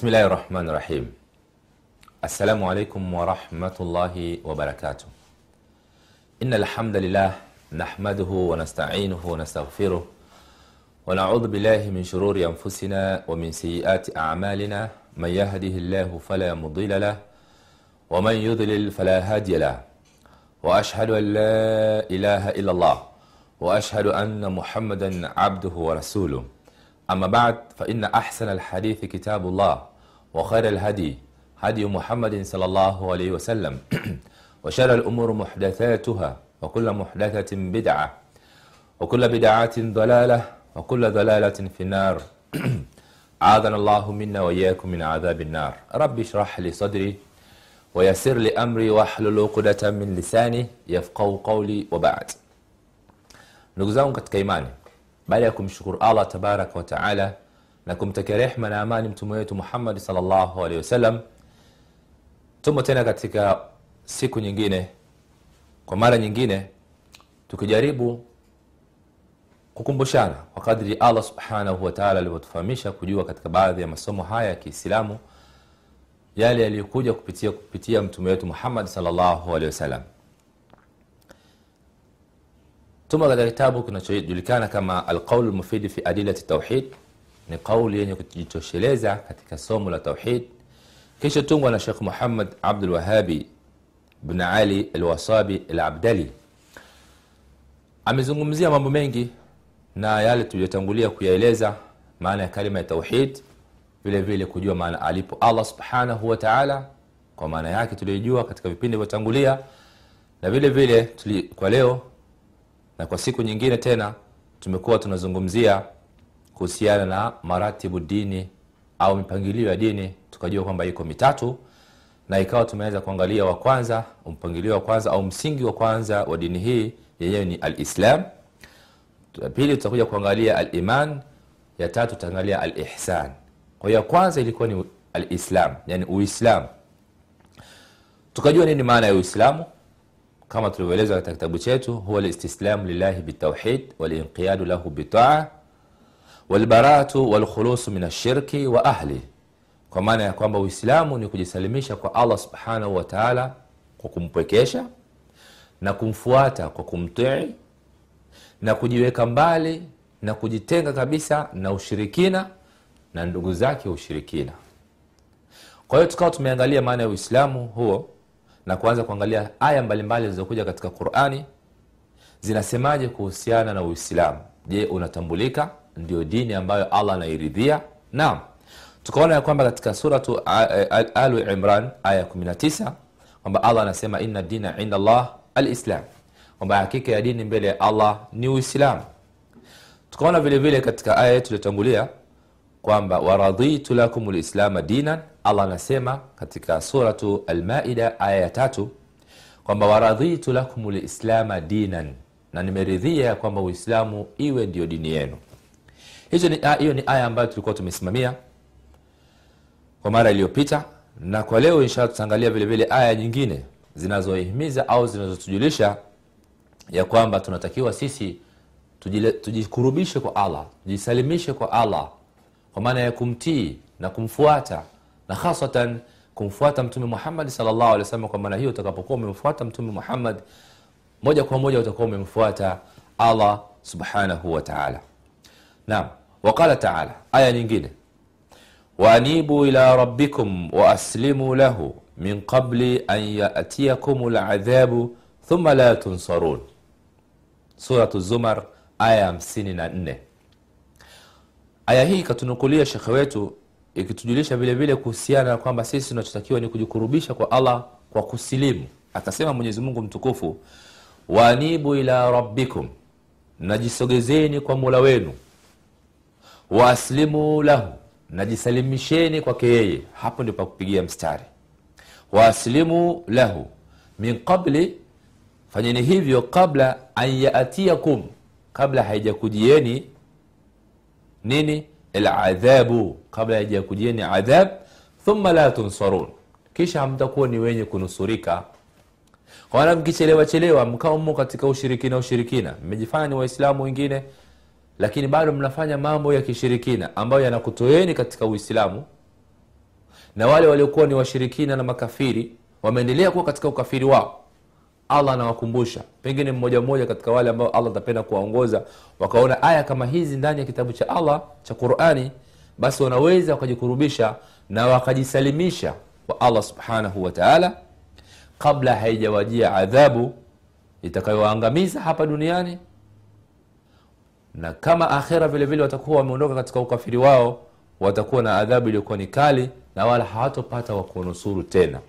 بسم الله الرحمن الرحيم السلام عليكم ورحمة الله وبركاته إن الحمد لله نحمده ونستعينه ونستغفره ونعوذ بالله من شرور أنفسنا ومن سيئات أعمالنا من يهده الله فلا مضل له ومن يضلل فلا هادي له وأشهد أن لا إله إلا الله وأشهد أن محمدا عبده ورسوله أما بعد فإن أحسن الحديث كتاب الله وخير الهدي هدي محمد صلى الله عليه وسلم. وشر الأمور محدثاتها وكل محدثة بدعة وكل بدعة ضلالة وكل ضلالة في النار. عاذنا الله منا وإياكم من عذاب النار. رب اشرح لي صدري ويسر لي أمري واحلل عقدة من yafqahu qawli wa ba'd ndugu zangu katika imani allah tabaraka wa taala na kumtakia rehma na amani mtume wetu muhammadi salllahu wasallam. Tumo tena katika siku nyingine. Kwa mara nyingine tukijaribu kukumbushana kwa kadri allah subhanahu wataala alivyotufahamisha kujua katika baadhi ya masomo haya ya kiislamu yale yaliyokuja kupitia kupitia mtume wetu muhammad salllahu alehi wasallam. Tumo katika kitabu kinachojulikana kama alqaul lmufidi fi adilati tauhid ni kauli yenye kujitosheleza katika somo la tauhid. Kisha tungwa na shekh muhammad abdulwahabi bn ali alwasabi alabdali. Amezungumzia mambo mengi na yale tuliyotangulia kuyaeleza maana ya kalima ya tauhid vile vile kujua maana alipo allah subhanahu wa kwa maana yake tuliyojua katika vipindi vyotangulia na vile vile tuli, kwa leo na kwa siku nyingine tena tumekuwa tunazungumzia kuhusiana na maratibu dini au mipangilio ya dini tukajua kwamba iko mitatu na ikawa tumeweza kuangalia wa kwanza mpangilio wa kwanza au msingi wa kwanza wa dini hii yenyewe ni alislam. Pili tutakuja kuangalia aliman ya tatu tutaangalia alihsan. Kwa hiyo ya kwanza ilikuwa ni alislam yani uislam tukajua nini maana ya uislamu? Kama tulivyoelezwa katika kitabu chetu huwa listislamu lillahi bitauhid walinqiyadu lahu bitaa walbaratu walkhulusu min ashirki wa ahli. Kwa maana ya kwamba uislamu ni kujisalimisha kwa allah subhanahu wa taala kwa kumpwekesha na kumfuata kwa kumtii na kujiweka mbali na kujitenga kabisa na ushirikina na ndugu zake ushirikina. Kwa hiyo tukawa tumeangalia maana ya uislamu huo na kuanza kuangalia aya mbalimbali zilizokuja katika qurani zinasemaje kuhusiana na uislamu. Je unatambulika ndio dini ambayo allah anairidhia. Naam. Tukaona ya kwamba katika suratu alu imran aya 19 kwamba allah anasema inna dina inda allah alislam. Kwamba hakika ya dini mbele ya allah ni uislamu. Tukaona vile vile katika aya yetu iliyotangulia kwamba waraditu lakum lislama dinan. Allah anasema katika suratu almaida aya ya tatu kwamba waradhitu lakum lislama dinan. Na nimeridhia kwamba uislamu iwe ndio dini yenu hiyo ni, ni aya ambayo tulikuwa tumesimamia kwa mara iliyopita na kwa leo insha tutaangalia vile aya nyingine zinazohimiza au zinazotujulisha ya kwamba tunatakiwa sisi tujikurubishe kwa allah tujisalimishe kwa allah kwa maana ya kumtii na kumfuata na hasatan kumfuata mtume muhammad wasallam. Kwa maana hiyo utakapokuwa umemfuata mtume muhammad moja kwa moja utakuwa umemfuata allah subhanahu wa naam waqala taala aya nyingine. Waanibu ila rabbikum waaslimu lahu min qabli an yatiyakum ladhabu thumma la tunsarun. Suratu zumar aya 54 aya hii ikatunukulia shekhe wetu ikitujulisha vile vile kuhusiana na kwamba sisi tunachotakiwa ni kujikurubisha kwa allah kwa kusilimu. Akasema mwenyezi mungu mtukufu waanibu ila rabbikum najisogezeni kwa mula wenu waaslimu lahu. Najisalimisheni kwake yeye. Hapo ndio pakupigia mstari. Waaslimu lahu. Min qabli fanyeni hivyo kabla an yaatiyakum, kabla haijakujieni nini? Aladhabu. Kabla haijakujieni adhab thumma la tunsarun. Kisha hamtakuwa ni wenye kunusurika. Kwa maana mkichelewa chelewa mkao mmo katika ushirikina ushirikina. Mmejifanya ni waislamu wengine lakini bado mnafanya mambo ya kishirikina ambayo yanakutoeni katika uislamu. Na wale waliokuwa ni washirikina na makafiri wameendelea kuwa katika ukafiri wao. Allah anawakumbusha. Pengine mmoja mmoja katika wale ambao allah atapenda kuwaongoza wakaona aya kama hizi ndani ya kitabu cha allah cha qurani basi wanaweza wakajikurubisha na wakajisalimisha kwa allah subhanahu wataala kabla haijawajia adhabu itakayowaangamiza hapa duniani na kama akhera vile vile watakuwa wameondoka katika ukafiri wao watakuwa na adhabu iliyokuwa ni kali na wala hawatopata wa kunusuru tena.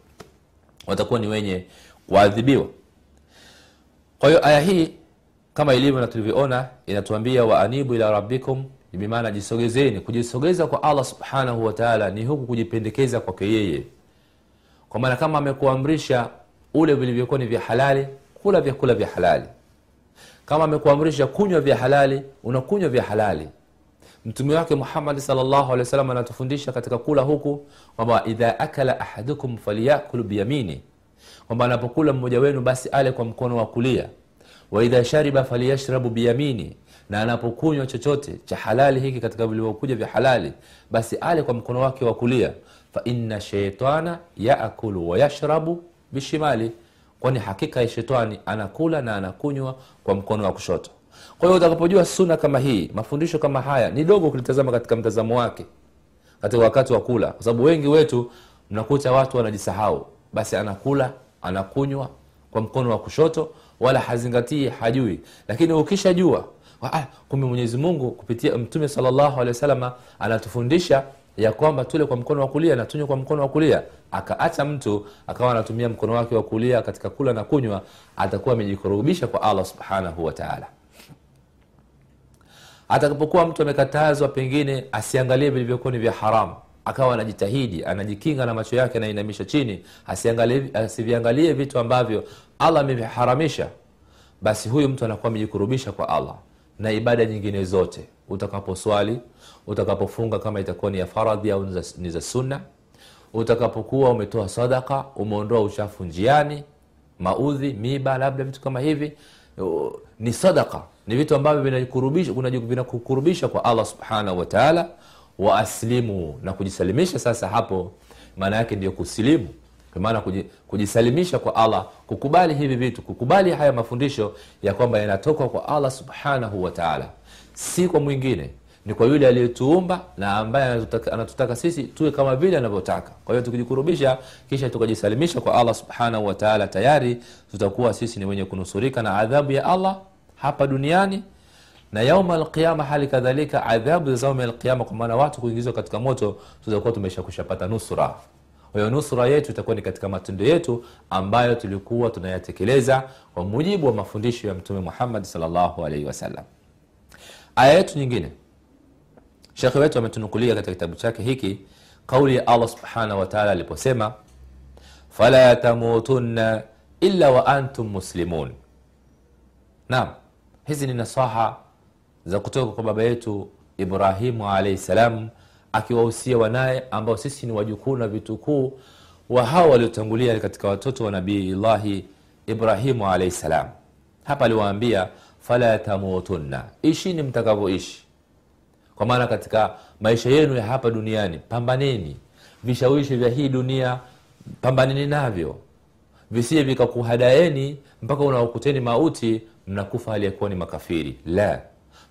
Watakuwa ni wenye kuadhibiwa kwa hiyo aya hii kama ilivyo na tulivyoona inatuambia waanibu ila rabbikum bimaana jisogezeni. Kujisogeza kwa allah subhanahu wataala ni huku kujipendekeza kwake yeye. Kwa maana kama amekuamrisha ule vilivyokuwa ni vya halali kula vyakula vya halali kama amekuamrisha kunywa vya halali unakunywa vya halali. Mtume wake muhamadi salllahu anatufundisha katika kula huku kwamba idha akala ahadukum falyakulu biyamini kwamba anapokula mmoja wenu basi ale kwa mkono wa kulia. Waidha shariba falyashrabu biyamini na anapokunywa chochote cha halali hiki katika vilivyokuja vya halali basi ale kwa mkono wake wa kulia. Faina sheitana yaakulu wayashrabu bishimali kwani hakika ya shetani anakula na anakunywa kwa mkono wa kushoto. Kwa hiyo utakapojua suna kama hii mafundisho kama haya ni dogo kulitazama katika mtazamo wake katika wakati wa kula. Kwa sababu wengi wetu mnakuta watu wanajisahau. Basi anakula anakunywa kwa mkono wa kushoto wala hazingatii hajui. Lakini ukishajua ah, kumbe mwenyezi mungu kupitia mtume salllahu alehi wasalama anatufundisha ya kwamba tule kwa mkono wa kulia na tunywe kwa mkono wa kulia. Akaacha mtu akawa anatumia mkono wake wa kulia katika kula na kunywa atakuwa amejikurubisha kwa allah subhanahu wataala atakapokuwa mtu amekatazwa pengine asiangalie vilivyokuwa ni vya haramu akawa anajitahidi anajikinga na macho yake anainamisha chini asiviangalie vitu ambavyo allah ameviharamisha basi huyu mtu anakuwa amejikurubisha kwa allah na ibada nyingine zote utakaposwali utakapofunga kama itakuwa ni ya faradhi au ni za sunna utakapokuwa umetoa sadaka umeondoa uchafu njiani maudhi miba labda vitu kama hivi ni sadaka. Ni vitu ambavyo vinakukurubisha kwa allah subhanahu wataala waaslimu na kujisalimisha sasa hapo maana yake ndio kusilimu maana kujisalimisha kwa allah kukubali hivi vitu kukubali haya mafundisho ya kwamba yanatoka kwa allah subhanahu wataala si kwa mwingine ni kwa yule aliyetuumba na ambaye anatutaka, anatutaka sisi tuwe kama vile anavyotaka. Kwa hiyo tukijikurubisha kisha tukajisalimisha kwa allah subhanahu wataala tayari tutakuwa sisi ni wenye kunusurika na adhabu ya allah hapa duniani. Na yauma alqiama hali kadhalika adhabu za yauma alqiama kwa maana watu kuingizwa katika moto tutakuwa tumesha nusra kwa nusra yetu itakuwa ni katika matendo yetu ambayo tulikuwa tunayatekeleza kwa mujibu wa mafundisho ya mtume muhammad salllahu alaihi wasallam aya yetu nyingine. Shekhe wetu ametunukulia katika kitabu chake hiki kauli ya allah subhanahu wataala aliposema fala tamutunna illa wa antum muslimun. Naam hizi ni nasaha za kutoka kwa baba yetu ibrahimu alaihi salam akiwahusia wanaye ambao sisi ni wajukuu na vitukuu wa hao waliotangulia katika watoto wa nabiillahi ibrahimu alaihi salam. Hapa aliwaambia fala tamutunna. Ishini mtakavyoishi. Kwa maana katika maisha yenu ya hapa duniani pambaneni. Vishawishi vya hii dunia pambaneni navyo. Visije vikakuhadaeni mpaka unaokuteni mauti mnakufa ya ni makafiri. La.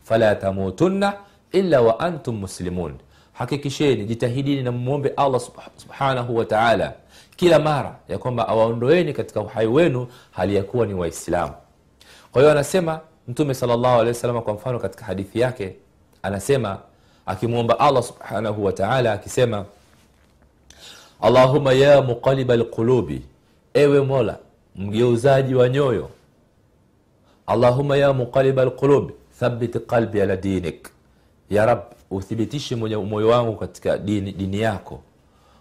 Fala tamutunna illa wa antum muslimun hakikisheni jitahidini na mwombe allah subhanahu wataala kila mara ya kwamba awaondoeni katika uhai wenu hali ya kuwa ni waislamu. Kwa hiyo anasema mtume salllahu kwa mfano katika hadithi yake anasema akimwomba allah subhanahu wataala akisema allahuma ya muqaliba lqulubi ewe mola mgeuzaji wa nyoyo. Allahuma ya muqaliba lqulubi thabit qalbi ala dinik. Ya rab uthibitishe moyo wangu katika dini, dini yako.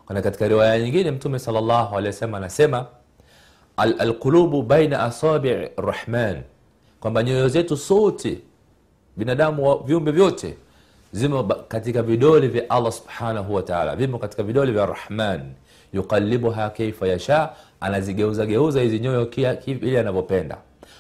Kana katika riwaya nyingine mtume salllahu alehi wasallam anasema alqulubu baina asabii rahman kwamba nyoyo zetu sote binadamu viumbe vyote zimo katika vidole vya allah subhanahu wataala vimo katika vidole vya rahman. Yuqalibuha kaifa yasha anazigeuzageuza hizi nyoyo ili anavyopenda.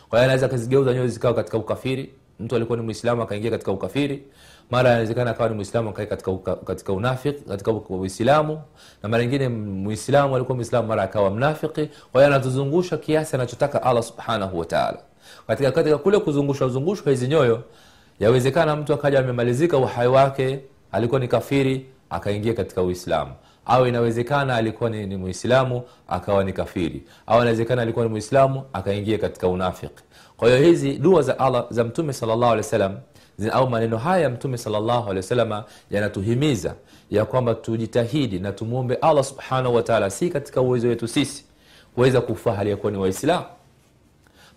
Kwa hiyo anaweza akazigeuza nyoyo zikawa katika ukafiri mtu alikuwa ni mwislamu akaingia katika ukafiri mara inawezekana akawa ni mwislamu akae katika, katika unafiki katika uislamu na mara ingine mwislamu alikuwa mwislamu mara akawa mnafiki. Kwa hiyo anatuzungusha kiasi anachotaka allah subhanahu wataala katika, katika kule kuzungushwa zungushwa hizi nyoyo yawezekana mtu akaja amemalizika uhai wake alikuwa ni kafiri akaingia katika uislamu au inawezekana alikuwa ni, ni muislamu akawa ni kafiri. Au inawezekana alikuwa ni muislamu akaingia katika unafiki kwa hiyo hizi dua za allah za mtume salllahu au maneno haya ya mtume salllahu yanatuhimiza ya kwamba tujitahidi na tumwombe allah subhanahu wataala si katika uwezo wetu sisi kuweza kufaa hali ya kuwa ni waislamu.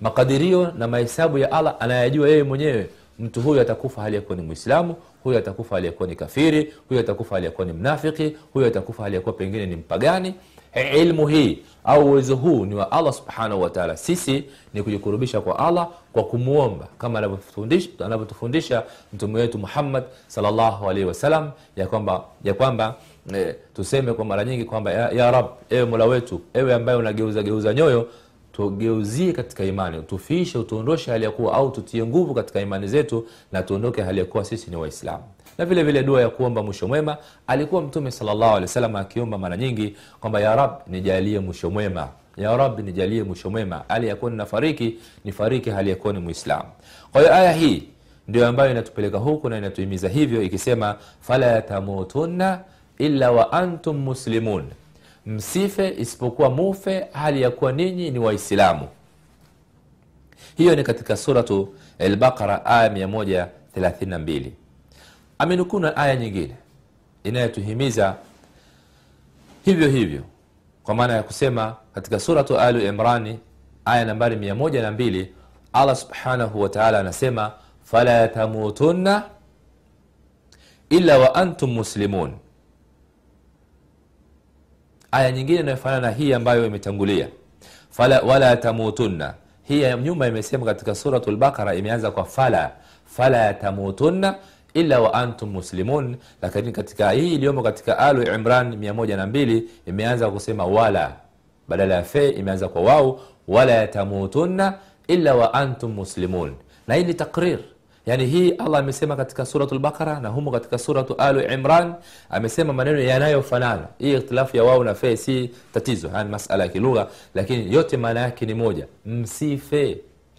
Makadirio na mahesabu ya allah anayajua yeye mwenyewe mtu huyu atakufa hali yakuwa ni mwislamu huyu atakufa hali yakuwa ni kafiri huyu atakufa hali yakuwa ni mnafiki huyu atakufa hali yakuwa pengine ni mpagani. E, ilmu hii au uwezo huu ni wa allah subhanahu wataala sisi ni kujikurubisha kwa allah kwa kumwomba kama anavyotufundisha- mtume wetu muhammad salllahu alaihi wasallam ya kwamba ya kwamba e, tuseme kwa mara nyingi kwamba ya, ya rab ewe mola wetu ewe ambaye unageuza geuza nyoyo tugeuzie katika imani tufiishe utuondoshe hali ya kuwa au tutie nguvu katika imani zetu na tuondoke hali ya kuwa sisi ni waislamu. Na vile vile dua ya kuomba mwisho mwema alikuwa mtume wasallam akiomba mara nyingi kwamba ya rab nijalie mwisho mwema. Ya rab nijalie mwisho mwema. Hali yakuwa ninafariki nifariki hali yakuwa ni mwislamu kwa hiyo aya hii ndio ambayo inatupeleka huku na inatuhimiza hivyo ikisema fala tamutunna illa wa antum muslimun msife isipokuwa mufe hali ya kuwa ninyi ni waislamu. Hiyo ni katika suratu lbaara aya 132 amenukuna aya nyingine inayotuhimiza hivyo hivyo kwa maana ya kusema katika suratu alu imrani aya nambari 12 allah subhanahu wataala anasema fala tamutunna illa wa antum muslimun aya nyingine inayofanana na hii ambayo imetangulia. Fala wala tamutunna. Hii nyuma imesema katika surat lbaqara imeanza kwa fala. Fala tamutunna illa wa antum muslimun. Lakini katika hii iliyomo katika alu imran 12 imeanza kusema wala. Badala ya fe imeanza kwa wau wala tamutunna illa wa antum muslimun. Na hii ni takrir yani hii allah amesema katika suratu lbaqara na humo katika suratu alu imran amesema maneno yanayofanana. Hii ikhtilafu ya wao na fee si tatizo yani masala ya kilugha lakini yote maana yake ni moja. Msife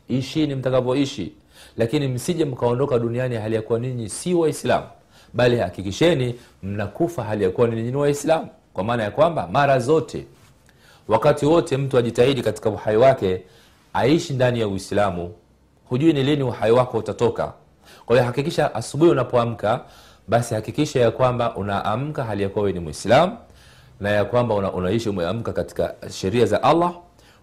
ishini mtakavyoishi. Lakini msije mkaondoka duniani hali ya kuwa ninyi si waislamu. Bali hakikisheni mnakufa hali ya kuwa ninyi ni waislamu. Kwa maana ya kwamba mara zote wakati wote mtu ajitahidi katika uhai wake aishi ndani ya uislamu hujui ni lini uhai wako utatoka. Kwa hiyo hakikisha asubuhi unapoamka basi hakikisha ya kwamba unaamka hali ya kuwa wewe ni mwislamu na ya kwamba una, unaishi umeamka katika sheria za allah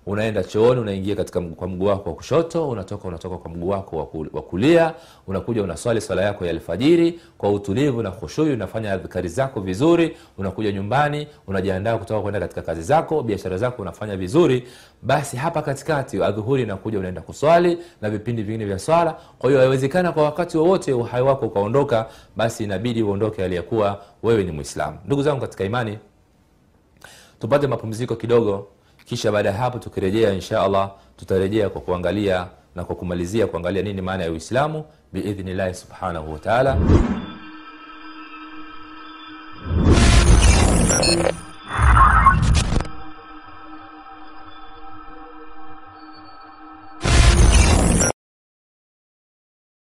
unaenda chooni unaingia katika kwa mguu wako wa kushoto unatoka unatoka kwa mguu wako wa ku- kulia unakuja unaswali swala yako ya alfajiri kwa utulivu na khushui unafanya adhkari zako vizuri unakuja nyumbani unajiandaa kutoka kwenda katika kazi zako biashara zako unafanya vizuri basi hapa katikati adhuhuri inakuja unaenda kuswali na vipindi vingine vya swala. Kwa hiyo haiwezekana kwa wakati wowote uhai wako ukaondoka basi inabidi uondoke aliyekuwa wewe ni mwislamu ndugu zangu katika imani tupate mapumziko kidogo kisha baada ya hapo tukirejea insha allah tutarejea kwa kuangalia na kwa kumalizia kuangalia nini maana ya uislamu biidhnillahi subhanahu wataala